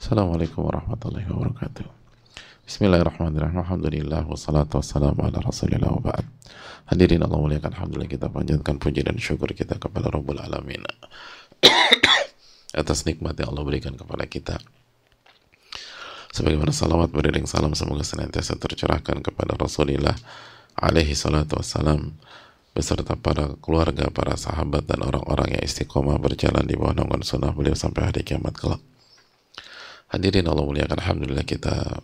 Assalamualaikum warahmatullahi wabarakatuh. Bismillahirrahmanirrahim. Alhamdulillah wassalatu wassalamu ala Rasulillah wa ba'd. Hadirin Allah muliakan alhamdulillah kita panjatkan puji dan syukur kita kepada Rabbul Alamin atas nikmat yang Allah berikan kepada kita. Sebagaimana salawat beriring salam semoga senantiasa tercerahkan kepada Rasulullah alaihi salatu wassalam beserta para keluarga, para sahabat dan orang-orang yang istiqomah berjalan di bawah naungan sunnah beliau sampai hari kiamat kelak. Hadirin Allah muliakan Alhamdulillah kita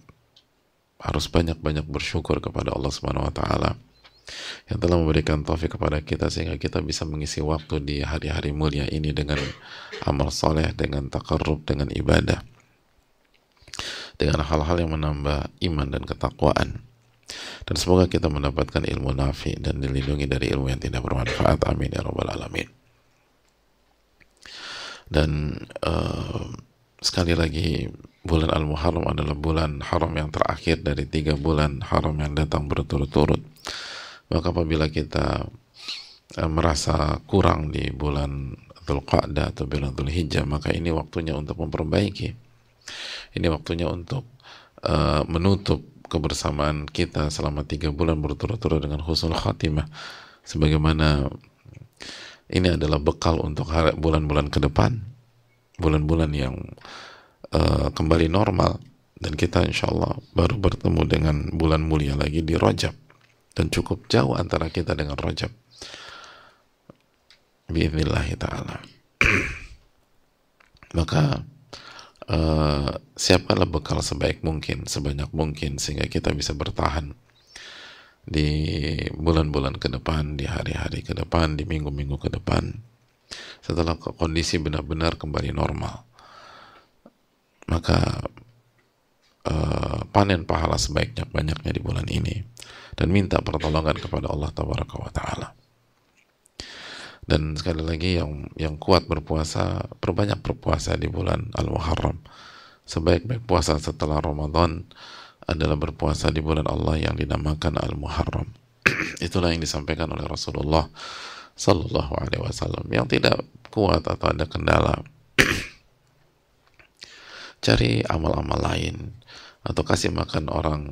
harus banyak-banyak bersyukur kepada Allah Subhanahu wa taala yang telah memberikan taufik kepada kita sehingga kita bisa mengisi waktu di hari-hari mulia ini dengan amal soleh, dengan takarrub, dengan ibadah dengan hal-hal yang menambah iman dan ketakwaan. Dan semoga kita mendapatkan ilmu nafi dan dilindungi dari ilmu yang tidak bermanfaat. Amin ya rabbal alamin. Dan uh, sekali lagi bulan Al-Muharram adalah bulan haram yang terakhir dari tiga bulan haram yang datang berturut-turut. Maka apabila kita uh, merasa kurang di bulan Dzulqa'dah atau bulan Dzulhijjah maka ini waktunya untuk memperbaiki. Ini waktunya untuk uh, menutup kebersamaan kita selama tiga bulan berturut-turut dengan husnul khatimah. Sebagaimana ini adalah bekal untuk bulan-bulan ke depan. Bulan-bulan yang uh, kembali normal dan kita insya Allah baru bertemu dengan bulan mulia lagi di Rojab. Dan cukup jauh antara kita dengan Rojab. Biiznillahi ta'ala. Maka uh, siapkanlah bekal sebaik mungkin, sebanyak mungkin sehingga kita bisa bertahan di bulan-bulan ke depan, di hari-hari ke depan, di minggu-minggu ke depan. Setelah kondisi benar-benar kembali normal, maka uh, panen pahala sebaiknya banyaknya di bulan ini. Dan minta pertolongan kepada Allah Taala. Dan sekali lagi yang yang kuat berpuasa perbanyak berpuasa di bulan Al-Muharram. Sebaik-baik puasa setelah Ramadan adalah berpuasa di bulan Allah yang dinamakan Al-Muharram. Itulah yang disampaikan oleh Rasulullah Sallallahu Alaihi Wasallam. Yang tidak kuat atau ada kendala cari amal-amal lain atau kasih makan orang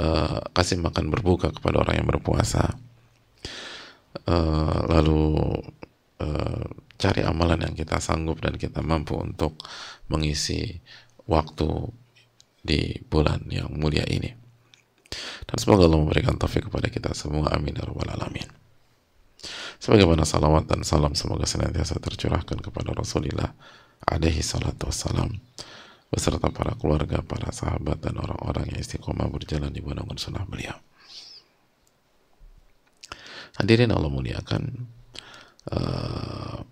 uh, kasih makan berbuka kepada orang yang berpuasa uh, lalu uh, cari amalan yang kita sanggup dan kita mampu untuk mengisi waktu di bulan yang mulia ini. Dan semoga Allah memberikan taufik kepada kita semua. Amin. Ya Rabbal Alamin. Sebagaimana salawat dan salam semoga senantiasa tercurahkan kepada Rasulullah alaihi salatu wassalam beserta para keluarga, para sahabat dan orang-orang yang istiqomah berjalan di bawah sunnah beliau. Hadirin Allah muliakan. Uh,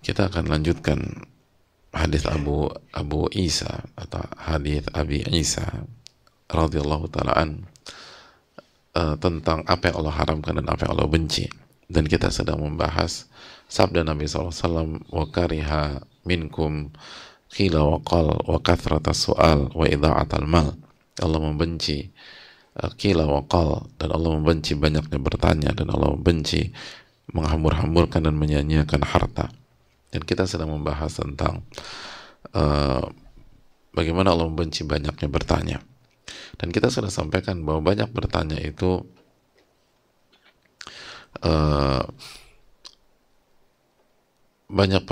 kita akan lanjutkan hadis Abu Abu Isa atau hadis Abi Isa radhiyallahu taalaan uh, tentang apa yang Allah haramkan dan apa yang Allah benci dan kita sedang membahas sabda Nabi SAW wa kariha minkum qila wa qal wa kathrata su'al wa idha'atal mal. Allah membenci kila wakal dan Allah membenci banyaknya bertanya dan Allah membenci menghambur-hamburkan dan menyanyiakan harta. Dan kita sedang membahas tentang uh, bagaimana Allah membenci banyaknya bertanya. Dan kita sudah sampaikan bahwa banyak bertanya itu uh, banyak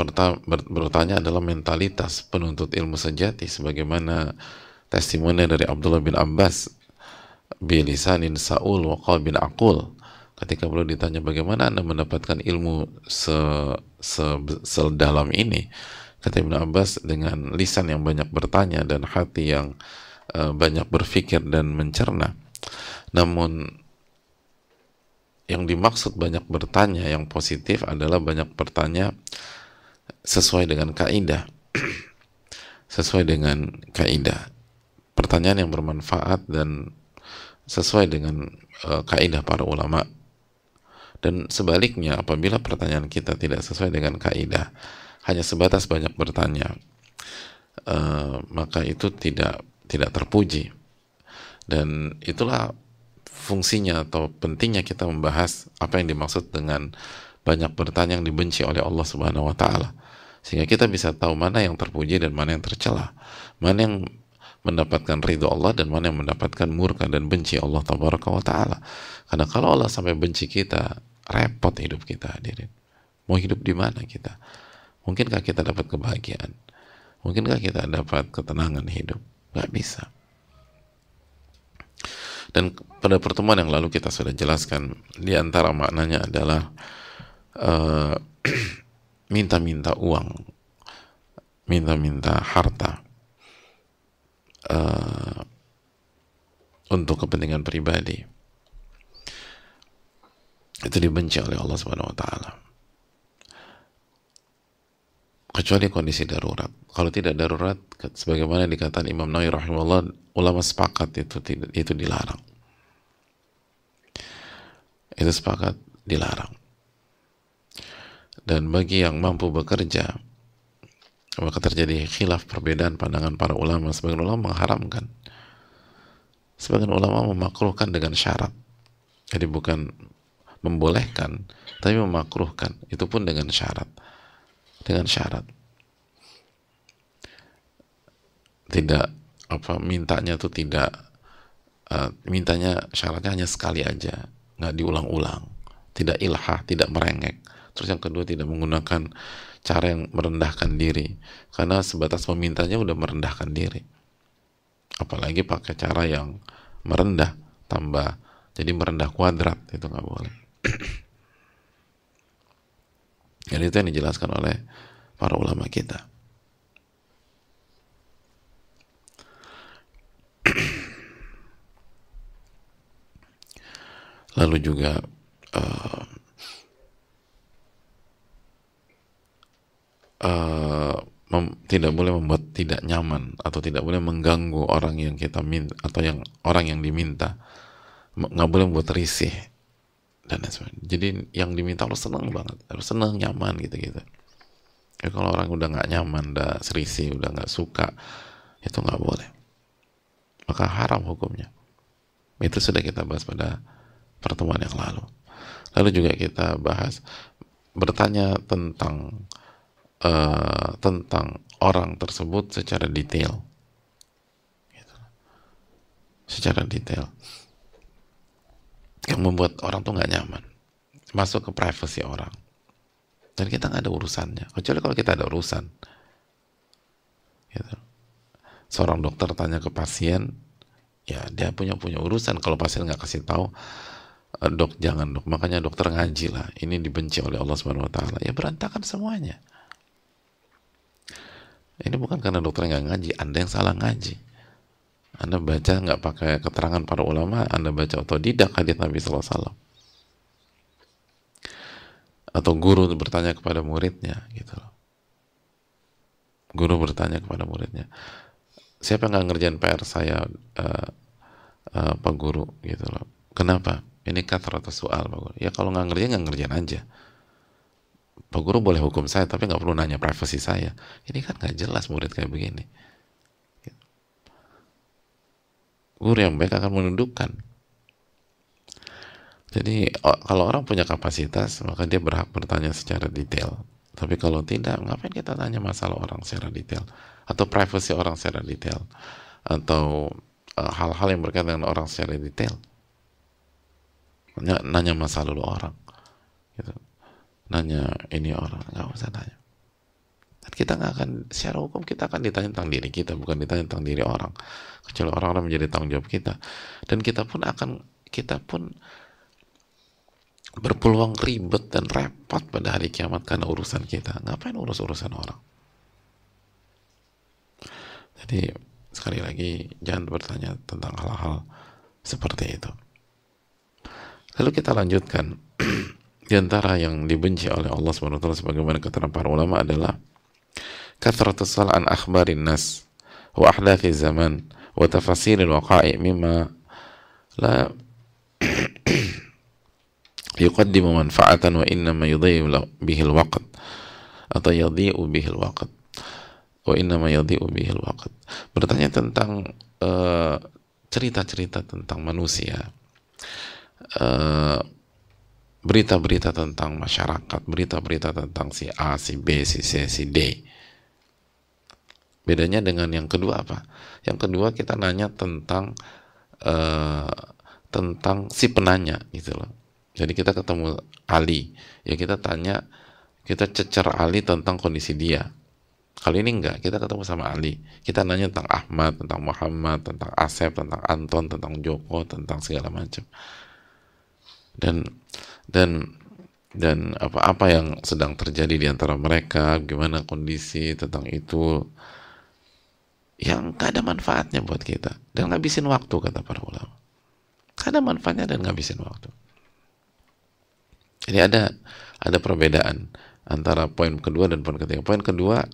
bertanya adalah mentalitas penuntut ilmu sejati sebagaimana testimoni dari Abdullah bin Abbas bilisanin saul wa qalbin aqul. Ketika beliau ditanya bagaimana anda mendapatkan ilmu se, se, sedalam ini? Kata Ibnu Abbas dengan lisan yang banyak bertanya dan hati yang uh, banyak berpikir dan mencerna. Namun yang dimaksud banyak bertanya yang positif adalah banyak bertanya sesuai dengan kaidah. Sesuai dengan kaidah. Pertanyaan yang bermanfaat dan sesuai dengan uh, kaidah para ulama. Dan sebaliknya apabila pertanyaan kita tidak sesuai dengan kaidah hanya sebatas banyak bertanya uh, maka itu tidak tidak terpuji. Dan itulah fungsinya atau pentingnya kita membahas apa yang dimaksud dengan banyak bertanya yang dibenci oleh Allah Subhanahu wa taala. Sehingga kita bisa tahu mana yang terpuji dan mana yang tercela. Mana yang mendapatkan ridho Allah dan mana yang mendapatkan murka dan benci Allah tabaraka wa taala. Karena kalau Allah sampai benci kita repot hidup kita hadirin. Mau hidup di mana kita? Mungkinkah kita dapat kebahagiaan? Mungkinkah kita dapat ketenangan hidup? Nggak bisa dan pada pertemuan yang lalu kita sudah jelaskan di antara maknanya adalah eh, minta-minta uh, uang, minta-minta harta uh, untuk kepentingan pribadi. Itu dibenci oleh Allah Subhanahu wa. Kecuali kondisi darurat. Kalau tidak darurat, sebagaimana dikatakan Imam Nawawi rahimahullah, ulama sepakat itu itu dilarang. Itu sepakat dilarang. Dan bagi yang mampu bekerja, maka terjadi khilaf perbedaan pandangan para ulama. Sebagian ulama mengharamkan. Sebagian ulama memakruhkan dengan syarat. Jadi bukan membolehkan, tapi memakruhkan. Itu pun dengan syarat. Dengan syarat. Tidak apa mintanya tuh tidak uh, mintanya syaratnya hanya sekali aja nggak diulang-ulang tidak ilhah tidak merengek. Terus yang kedua tidak menggunakan cara yang merendahkan diri karena sebatas memintanya udah merendahkan diri. Apalagi pakai cara yang merendah tambah jadi merendah kuadrat itu nggak boleh. Jadi itu yang dijelaskan oleh para ulama kita lalu juga uh, uh, tidak boleh membuat tidak nyaman atau tidak boleh mengganggu orang yang kita minta atau yang orang yang diminta nggak boleh membuat risih dan lain sebagainya. Jadi yang diminta harus senang banget, harus senang, nyaman gitu-gitu. Ya, kalau orang udah nggak nyaman, udah serisi, udah nggak suka, itu nggak boleh. Maka haram hukumnya. Itu sudah kita bahas pada pertemuan yang lalu. Lalu juga kita bahas bertanya tentang uh, tentang orang tersebut secara detail, gitu. secara detail, yang membuat orang tuh nggak nyaman, masuk ke privasi orang, dan kita nggak ada urusannya. Kecuali kalau kita ada urusan, gitu. Seorang dokter tanya ke pasien, ya dia punya punya urusan. Kalau pasien nggak kasih tahu, dok jangan dok. Makanya dokter ngaji lah. Ini dibenci oleh Allah Subhanahu Wa Taala. Ya berantakan semuanya. Ini bukan karena dokter nggak ngaji. Anda yang salah ngaji. Anda baca nggak pakai keterangan para ulama anda baca otodidak hadis Nabi SAW atau guru bertanya kepada muridnya gitu guru bertanya kepada muridnya siapa yang nggak ngerjain PR saya uh, uh, pak guru? Gitu loh. Kenapa ini atau soal Pak Guru. Ya kalau nggak ngerjain nggak ngerjain aja. Pak Guru boleh hukum saya tapi nggak perlu nanya privasi saya. Ini kan nggak jelas murid kayak begini. Guru yang baik akan menundukkan. Jadi kalau orang punya kapasitas maka dia berhak bertanya secara detail. Tapi kalau tidak, ngapain kita tanya masalah orang secara detail atau privasi orang secara detail atau eh, hal-hal uh, yang berkaitan dengan orang secara detail nanya, masa lalu orang. Gitu. nanya ini orang nggak usah nanya. Dan kita nggak akan secara hukum kita akan ditanya tentang diri kita bukan ditanya tentang diri orang. Kecuali orang-orang menjadi tanggung jawab kita. Dan kita pun akan kita pun berpeluang ribet dan repot pada hari kiamat karena urusan kita. Ngapain urus urusan orang? Jadi sekali lagi jangan bertanya tentang hal-hal seperti itu Lalu kita lanjutkan. Di antara yang dibenci oleh Allah SWT sebagaimana kata para ulama adalah kathratus sal an akhbarin nas wa ahdathi zaman wa tafasiril waqa'i mimma la yuqaddimu manfa'atan wa innama yudhi'u bihi al-waqt atau yadhi'u bihi al-waqt wa innama yadhi'u bihi al-waqt bertanya tentang eh, cerita-cerita uh, cerita -cerita tentang manusia uh, berita-berita tentang masyarakat, berita-berita tentang si A, si B, si C, si D. Bedanya dengan yang kedua apa? Yang kedua kita nanya tentang uh, tentang si penanya gitu loh. Jadi kita ketemu Ali, ya kita tanya, kita cecer Ali tentang kondisi dia. Kali ini enggak, kita ketemu sama Ali. Kita nanya tentang Ahmad, tentang Muhammad, tentang Asep, tentang Anton, tentang Joko, tentang segala macam. Dan dan dan apa-apa yang sedang terjadi di antara mereka, gimana kondisi tentang itu, yang gak manfaatnya buat kita dan ngabisin waktu kata para ulama. Gak manfaatnya dan ngabisin waktu. Jadi ada ada perbedaan antara poin kedua dan poin ketiga. Poin kedua,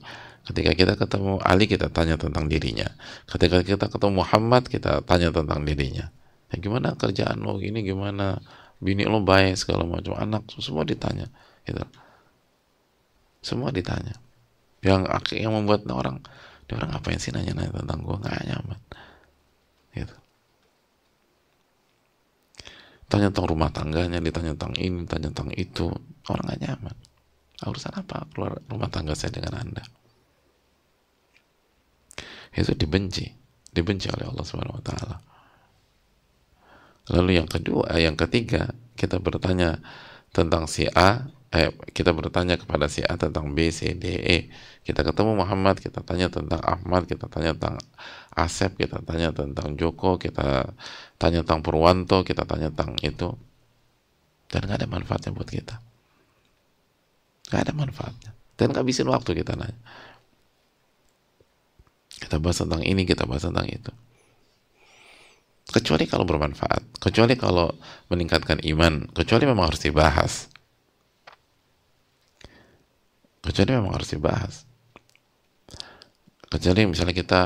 ketika kita ketemu Ali kita tanya tentang dirinya. Ketika kita ketemu Muhammad kita tanya tentang dirinya. Ya, gimana kerjaan lo gini gimana bini lo baik segala macam. Anak semua ditanya gitu. Semua ditanya. Yang yang membuat orang dia orang ngapain sih nanya-nanya tentang gue nggak nyaman gitu. Tanya tentang rumah tangganya ditanya tentang ini ditanya tentang itu. Orang nggak nyaman. Urusan apa keluar rumah tangga saya dengan anda? Itu dibenci. Dibenci oleh Allah Subhanahu Wa Taala Lalu yang kedua, eh, yang ketiga, kita bertanya tentang si A, eh, kita bertanya kepada si A tentang B, C, D, E. Kita ketemu Muhammad, kita tanya tentang Ahmad, kita tanya tentang Asep, kita tanya tentang Joko, kita tanya tentang Purwanto, kita tanya tentang itu. Dan gak ada manfaatnya buat kita. Gak ada manfaatnya. Dan gak habisin waktu kita nanya. Kita bahas tentang ini, kita bahas tentang itu kecuali kalau bermanfaat, kecuali kalau meningkatkan iman, kecuali memang harus dibahas. Kecuali memang harus dibahas. Kecuali misalnya kita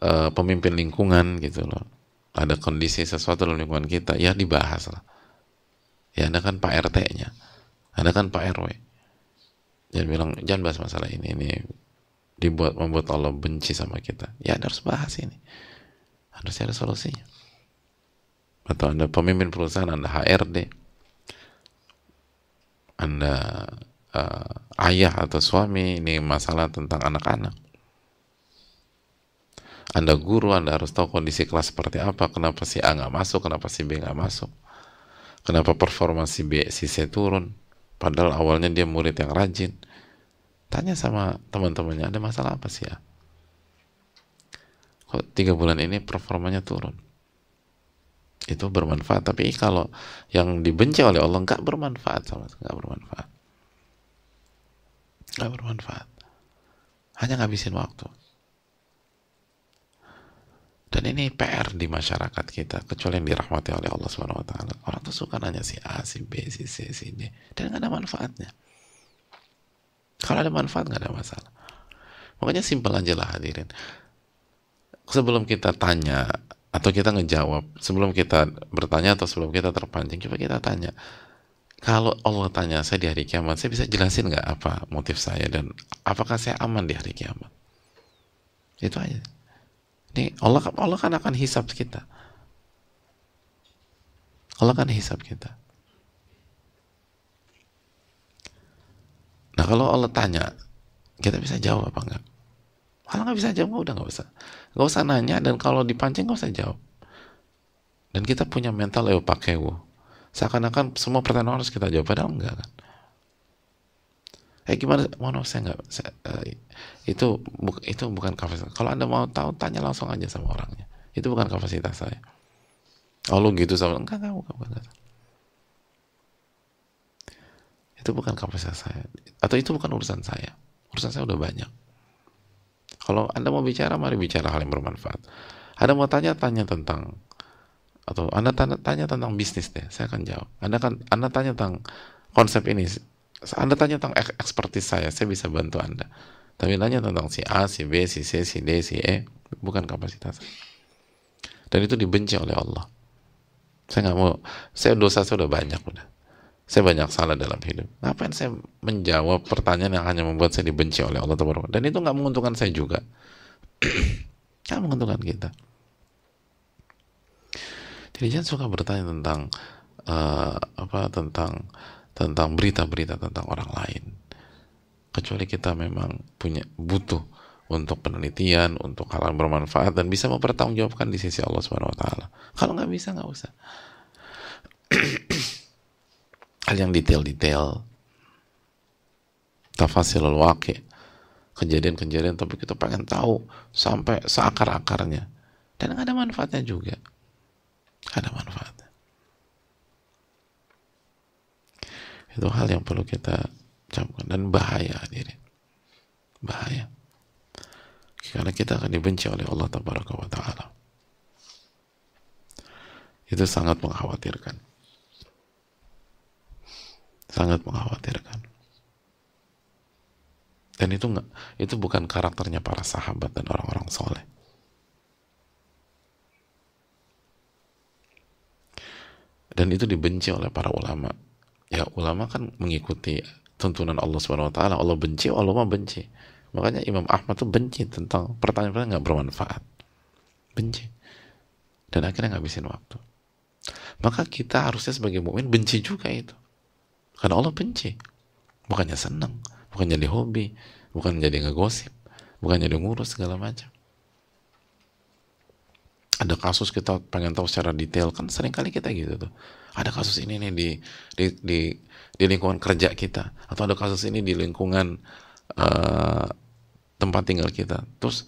uh, pemimpin lingkungan gitu loh, ada kondisi sesuatu dalam lingkungan kita, ya dibahas lah. Ya Anda kan Pak RT-nya, Anda kan Pak RW. Jangan bilang jangan bahas masalah ini, ini dibuat membuat Allah benci sama kita. Ya harus bahas ini, harus ada solusinya atau Anda pemimpin perusahaan, Anda HRD, Anda uh, ayah atau suami, ini masalah tentang anak-anak. Anda guru, Anda harus tahu kondisi kelas seperti apa, kenapa si A nggak masuk, kenapa si B nggak masuk, kenapa performa si B, si C turun, padahal awalnya dia murid yang rajin. Tanya sama teman-temannya, ada masalah apa sih ya? Kok tiga bulan ini performanya turun? Itu bermanfaat tapi kalau yang dibenci oleh Allah nggak bermanfaat sama nggak bermanfaat. Nggak bermanfaat. Hanya ngabisin waktu. Dan ini PR di masyarakat kita kecuali yang dirahmati oleh Allah Subhanahu Wa Taala. Orang tuh suka nanya si A si B si C si D dan nggak ada manfaatnya. Kalau ada manfaat nggak ada masalah. Makanya simpel aja lah hadirin. Sebelum kita tanya atau kita ngejawab sebelum kita bertanya atau sebelum kita terpancing coba kita tanya. Kalau Allah tanya saya di hari kiamat saya bisa jelasin nggak apa motif saya dan apakah saya aman di hari kiamat? Itu aja. Ini Allah Allah kan akan hisap kita. Allah kan hisap kita. Nah kalau Allah tanya kita bisa jawab apa enggak kalau nggak bisa jawab, udah nggak usah. Nggak usah nanya dan kalau dipancing nggak usah jawab. Dan kita punya mental pakai pakewo. Seakan-akan semua pertanyaan harus kita jawab, padahal enggak kan. Eh gimana? Mohon maaf saya nggak. Saya, uh, itu bu, itu bukan kapasitas. Kalau anda mau tahu, tanya langsung aja sama orangnya. Itu bukan kapasitas saya. Oh lu gitu sama enggak enggak bukan, bukan, bukan. Itu bukan kapasitas saya. Atau itu bukan urusan saya. Urusan saya udah banyak. Kalau Anda mau bicara, mari bicara hal yang bermanfaat. Anda mau tanya, tanya tentang atau Anda tanya, tanya tentang bisnis deh, saya akan jawab. Anda kan Anda tanya tentang konsep ini, Anda tanya tentang ekspertis saya, saya bisa bantu Anda. Tapi tanya tentang si A, si B, si C, si D, si E, bukan kapasitas. Dan itu dibenci oleh Allah. Saya nggak mau, saya dosa saya udah banyak udah. Saya banyak salah dalam hidup. Ngapain saya menjawab pertanyaan yang hanya membuat saya dibenci oleh Allah Taala? Dan itu nggak menguntungkan saya juga. Nggak menguntungkan kita. Jadi jangan suka bertanya tentang uh, apa tentang tentang berita-berita tentang orang lain kecuali kita memang punya butuh untuk penelitian, untuk hal yang bermanfaat dan bisa mempertanggungjawabkan di sisi Allah Subhanahu wa taala. Kalau nggak bisa nggak usah. hal yang detail-detail. Tafasilul waqi kejadian-kejadian tapi kita pengen tahu sampai seakar-akarnya. Dan ada manfaatnya juga. Ada manfaatnya. Itu hal yang perlu kita camkan. Dan bahaya diri bahaya. Karena kita akan dibenci oleh Allah taala. Itu sangat mengkhawatirkan sangat mengkhawatirkan. Dan itu enggak itu bukan karakternya para sahabat dan orang-orang soleh. Dan itu dibenci oleh para ulama. Ya ulama kan mengikuti tuntunan Allah Subhanahu wa taala. Allah benci Allah mah benci. Makanya Imam Ahmad tuh benci tentang pertanyaan-pertanyaan nggak bermanfaat. Benci. Dan akhirnya ngabisin waktu. Maka kita harusnya sebagai mukmin benci juga itu karena Allah benci. Bukannya senang bukan jadi hobi bukan jadi ngegosip bukan jadi ngurus segala macam. Ada kasus kita pengen tahu secara detail kan sering kali kita gitu tuh. Ada kasus ini nih di di di, di lingkungan kerja kita. Atau ada kasus ini di lingkungan uh, tempat tinggal kita. Terus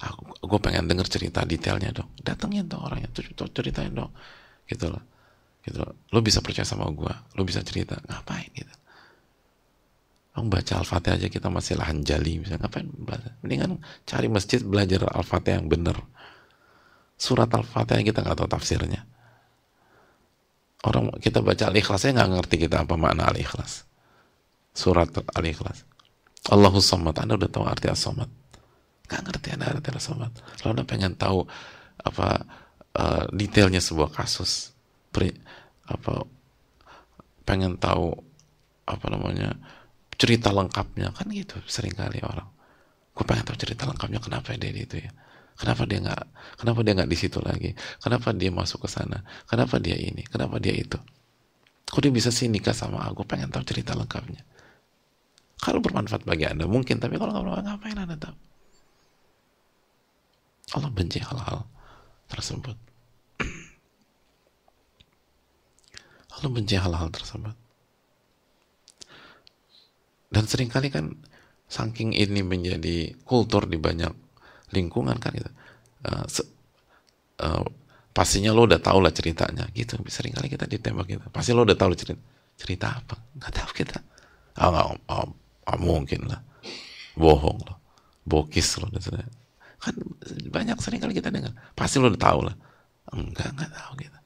aku gue pengen denger cerita detailnya dong. Datengin tuh orangnya tuh ceritain dong. Gitu loh gitu. Lo bisa percaya sama gue lo bisa cerita ngapain? Gitu. Orang baca Al-Fatihah aja kita masih lahan jali misalnya ngapain belajar? Mendingan cari masjid belajar Al-Fatihah yang benar surat Al-Fatihah kita nggak tahu tafsirnya. Orang kita baca Al-Ikhlasnya nggak ngerti kita apa makna Al-Ikhlas. Surat Al-Ikhlas. Allahu Anda udah tahu arti As-Samad? Nggak ngerti Anda arti As-Samad. Kalau Anda pengen tahu apa uh, detailnya sebuah kasus apa pengen tahu apa namanya cerita lengkapnya. Kan gitu sering kali orang. Gue pengen tahu cerita lengkapnya kenapa dia itu ya? Kenapa dia nggak kenapa dia nggak di situ lagi? Kenapa dia masuk ke sana? Kenapa dia ini? Kenapa dia itu? Kok dia bisa sih nikah sama aku? Pengen tahu cerita lengkapnya. Kalau bermanfaat bagi anda mungkin. Tapi kalau nggak bermanfaat ngapain anda tahu? Allah benci hal-hal tersebut Allah benci hal-hal tersebut. Dan sering kali kan saking ini menjadi kultur di banyak lingkungan kan gitu. Uh, se, uh, pastinya lo udah tau lah ceritanya gitu. Seringkali kita ditembak gitu. Pasti lo udah tahu cerita cerita apa? Nggak tahu kita. Ah oh, oh, oh, mungkin lah. Bohong lo bokis lo kan banyak sering kali kita dengar. Pasti lo udah tahu lah. Enggak enggak tahu gitu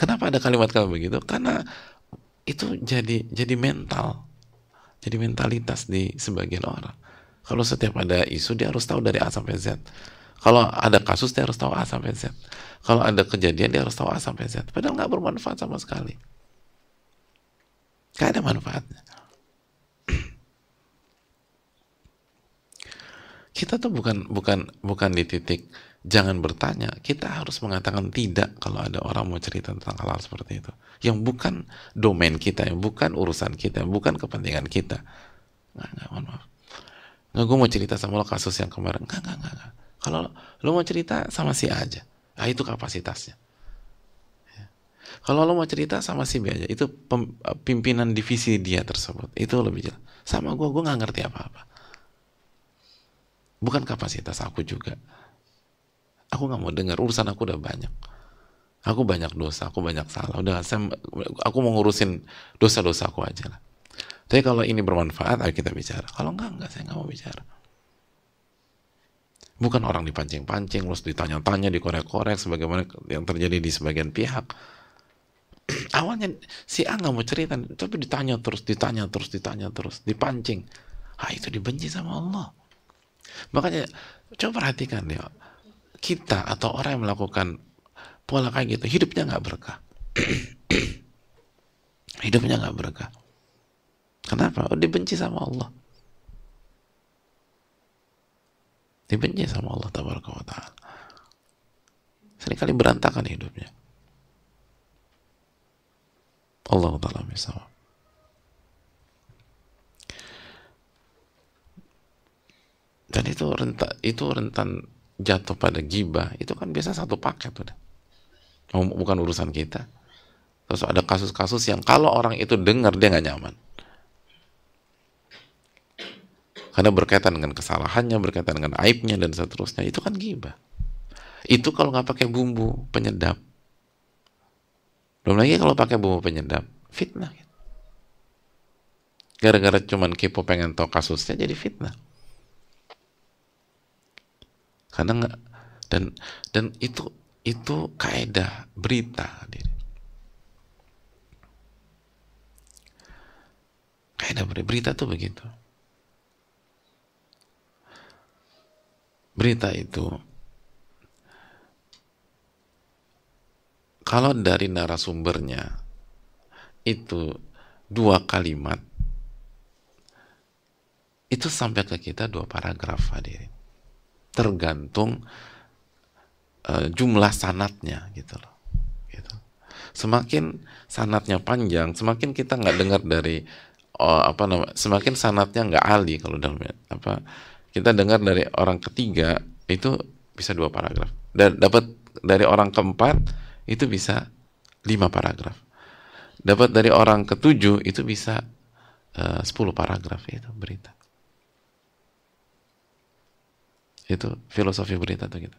kenapa ada kalimat kalimat begitu? Karena itu jadi jadi mental. Jadi mentalitas di sebagian orang. Kalau setiap ada isu dia harus tahu dari A sampai Z. Kalau ada kasus dia harus tahu A sampai Z. Kalau ada kejadian dia harus tahu A sampai Z. Padahal nggak bermanfaat sama sekali. Nggak ada manfaatnya kita tuh bukan bukan bukan di titik jangan bertanya. Kita harus mengatakan tidak kalau ada orang mau cerita tentang hal, -hal seperti itu. Yang bukan domain kita yang bukan urusan kita yang bukan kepentingan kita. Nggak nggak mohon maaf. Nggak gue mau cerita sama lo kasus yang kemarin. Nggak nggak nggak, nggak. kalau lo mau cerita sama si A aja. Ah itu kapasitasnya. Ya. kalau lo mau cerita sama si B aja itu pimpinan divisi dia tersebut. Itu lebih jelas. Sama gue gue nggak ngerti apa-apa bukan kapasitas aku juga. Aku nggak mau dengar. Urusan aku udah banyak. Aku banyak dosa aku banyak salah. Udah saya aku mau ngurusin dosa-dosa aku aja lah. Tapi kalau ini bermanfaat ayo kita bicara. Kalau enggak enggak saya nggak mau bicara. Bukan orang dipancing-pancing terus ditanya-tanya dikorek-korek sebagaimana yang terjadi di sebagian pihak. Awalnya si A nggak mau cerita. Tapi ditanya terus ditanya terus ditanya terus. Dipancing. Ah itu dibenci sama Allah Makanya coba perhatikan ya kita atau orang yang melakukan pola kayak gitu hidupnya nggak berkah. hidupnya nggak berkah. Kenapa? Oh, dibenci sama Allah. Dibenci sama Allah ta'ala. Seringkali berantakan hidupnya. Allah taala misal. Dan itu rentan itu rentan jatuh pada gibah itu kan biasa satu paket udah. Bukan urusan kita. Terus ada kasus-kasus yang kalau orang itu dengar dia nggak nyaman. Karena berkaitan dengan kesalahannya, berkaitan dengan aibnya dan seterusnya. Itu kan gibah. Itu kalau nggak pakai bumbu penyedap. Belum lagi kalau pakai bumbu penyedap, fitnah. Gara-gara cuman kepo pengen tahu kasusnya jadi fitnah. Karena nggak dan dan itu itu kaidah berita Kaidah berita tuh begitu. Berita itu kalau dari narasumbernya itu dua kalimat itu sampai ke kita dua paragraf hadirin tergantung uh, jumlah sanatnya gitu loh gitu. semakin sanatnya panjang semakin kita nggak dengar dari oh, apa nama semakin sanatnya nggak ali kalau dalam apa kita dengar dari orang ketiga itu bisa dua paragraf. Dan dapat dari orang keempat itu bisa lima paragraf. Dapat dari orang ketujuh itu bisa uh, sepuluh paragraf itu berita itu filosofi berita tuh gitu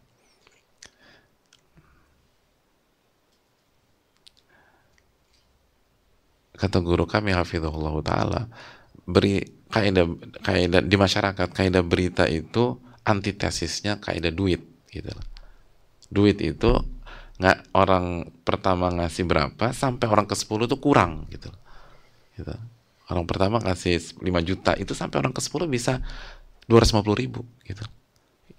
kata guru kami hafizahullah taala beri kaidah kaidah di masyarakat kaidah berita itu antitesisnya kaidah duit gitu loh. Duit itu nggak orang pertama ngasih berapa sampai orang ke 10 itu kurang gitu. Gitu. Orang pertama ngasih 5 juta itu sampai orang ke 10 bisa 250 ribu gitu.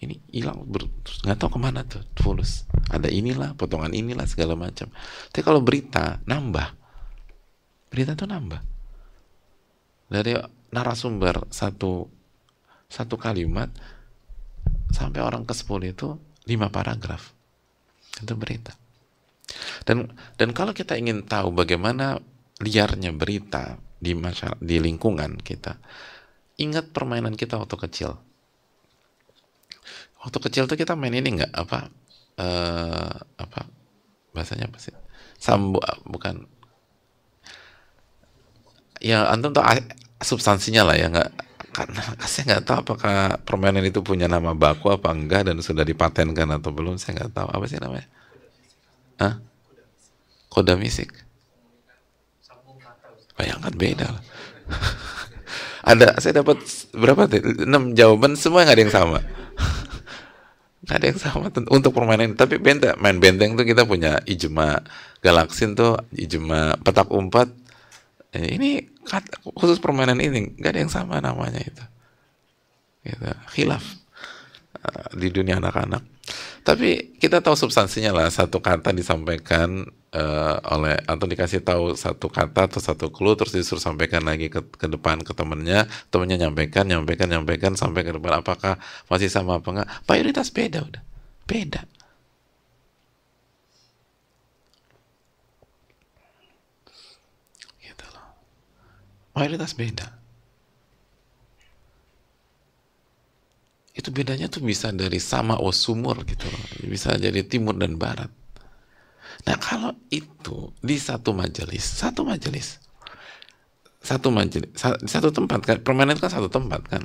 Ini hilang nggak tahu ke mana tuh fulus. Ada inilah potongan inilah segala macam. Tapi kalau berita nambah. Berita itu nambah. Dari narasumber satu satu kalimat sampai orang ke sepuluh itu lima paragraf. Itu berita. Dan dan kalau kita ingin tahu bagaimana liarnya berita di masyarakat di lingkungan kita ingat permainan kita waktu kecil waktu kecil tuh kita main ini nggak? Apa uh, apa bahasanya apa sih? Sambu bukan. Ya antum tahu substansinya lah ya nggak karena saya nggak tahu apakah permainan itu punya nama baku apa enggak dan sudah dipatenkan atau belum saya nggak tahu. Apa sih namanya? Hah? koda misik? Bayangkan beda lah. Ada saya dapat berapa enam jawaban semua nggak ada yang sama nggak ada yang sama untuk permainan tapi benteng main benteng tuh kita punya ijma galaksin tuh ijma petak umpat. Eh, ini khusus permainan ini nggak ada yang sama namanya itu. Gitu. khilaf uh, di dunia anak-anak. Tapi kita tahu substansinya lah. Satu kata disampaikan uh, oleh atau dikasih tahu satu kata atau satu clue terus disuruh sampaikan lagi ke, ke depan ke temennya. Temennya nyampaikan nyampaikan nyampaikan sampai ke depan. Apakah masih sama apa enggak? Mayoritas beda udah. Beda. Mayoritas beda. Itu bedanya tuh bisa dari sama o sumur gitu Bisa jadi timur dan barat. Nah kalau itu di satu majelis, satu majelis, satu majelis, satu tempat kan, permainan kan satu tempat kan.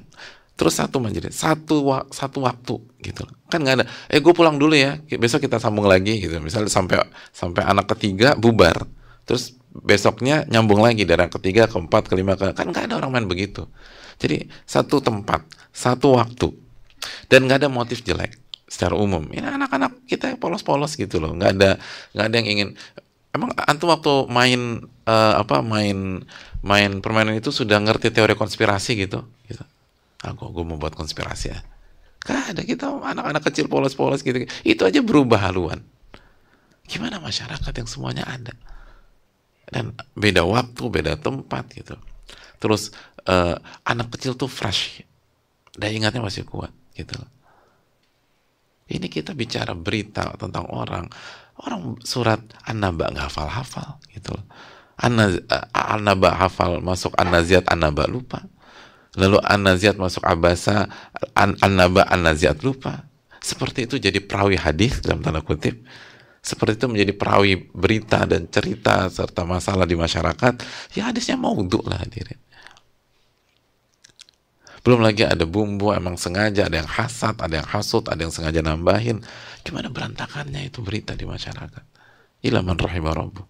Terus satu majelis, satu wa satu waktu gitu. Kan nggak ada. Eh gue pulang dulu ya, besok kita sambung lagi gitu. Misalnya sampai sampai anak ketiga bubar, terus besoknya nyambung lagi dari yang ketiga, keempat, kelima, ke kan nggak ada orang main begitu. Jadi satu tempat, satu waktu, dan nggak ada motif jelek secara umum. Ini anak-anak kita polos-polos gitu loh, nggak ada nggak ada yang ingin. Emang antum waktu main uh, apa main main permainan itu sudah ngerti teori konspirasi gitu? Gitu. Aku ah, gue mau buat konspirasi ya. Gak ada kita anak-anak kecil polos-polos gitu. Itu aja berubah haluan. Gimana masyarakat yang semuanya ada? dan beda waktu beda tempat gitu terus uh, anak kecil tuh fresh daya ingatnya masih kuat gitu ini kita bicara berita tentang orang. Orang surat an-naba nggak hafal-hafal gitu An-Naba hafal masuk An-Naziat An-Naba lupa. Lalu An-Naziat masuk Abasa An-Naba An-Naziat lupa. Seperti itu jadi perawi hadis dalam tanda kutip. Seperti itu menjadi perawi berita dan cerita serta masalah di masyarakat. Ya hadisnya mau lah hadirin belum lagi ada bumbu emang sengaja, ada yang hasad, ada yang hasut, ada yang sengaja nambahin. Gimana berantakannya itu berita di masyarakat? Ilaman rahimah rabbu.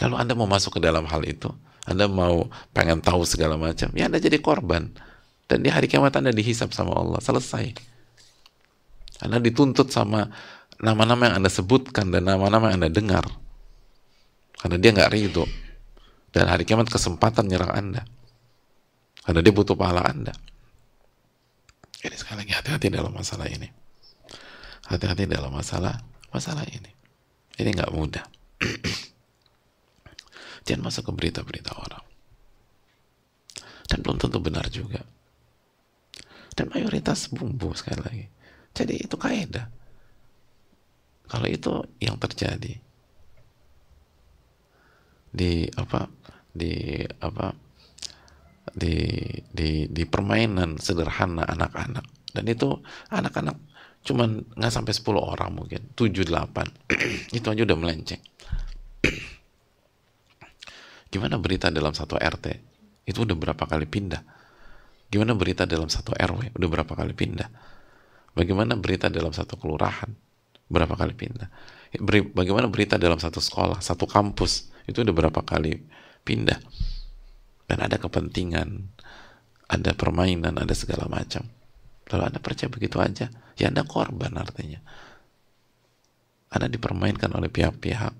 Lalu Anda mau masuk ke dalam hal itu? Anda mau pengen tahu segala macam? Ya Anda jadi korban. Dan di hari kiamat Anda dihisap sama Allah. Selesai. Anda dituntut sama nama-nama yang Anda sebutkan dan nama-nama yang Anda dengar. Karena dia nggak ridho. Dan hari kiamat kesempatan nyerang Anda. Karena dia butuh pahala Anda. Jadi sekali lagi hati-hati dalam masalah ini. Hati-hati dalam masalah masalah ini. Ini nggak mudah. Jangan masuk ke berita-berita orang. Dan belum tentu benar juga. Dan mayoritas bumbu sekali lagi. Jadi itu kaidah. Kalau itu yang terjadi di apa di apa di di di permainan sederhana anak-anak. Dan itu anak-anak cuman nggak sampai 10 orang mungkin 7 8 itu aja udah melenceng. Gimana berita dalam satu RT itu udah berapa kali pindah? Gimana berita dalam satu RW udah berapa kali pindah? Bagaimana berita dalam satu kelurahan? Berapa kali pindah? Bagaimana berita dalam satu sekolah satu kampus? Itu udah berapa kali pindah dan ada kepentingan, ada permainan, ada segala macam. Lalu Anda percaya begitu aja, ya Anda korban artinya. Anda dipermainkan oleh pihak-pihak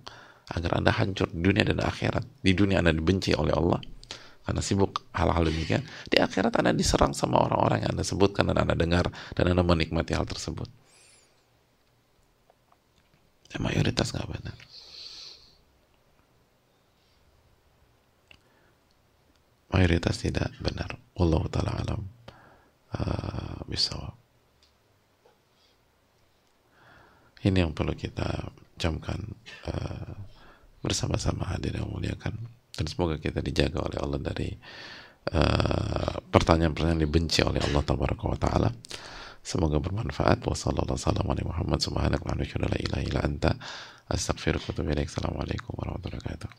agar Anda hancur di dunia dan akhirat. Di dunia Anda dibenci oleh Allah karena sibuk hal-hal demikian. Di akhirat Anda diserang sama orang-orang yang Anda sebutkan dan Anda dengar dan Anda menikmati hal tersebut. Ya, mayoritas nggak benar. Mayoritas tidak benar. Allah taala alam uh, bisawab. Ini yang perlu kita camkan uh, bersama-sama hadir yang muliakan dan semoga kita dijaga oleh Allah dari uh, pertanyaan-pertanyaan dibenci oleh Allah taala. Semoga bermanfaat. Wassalamualaikum warahmatullahi wabarakatuh.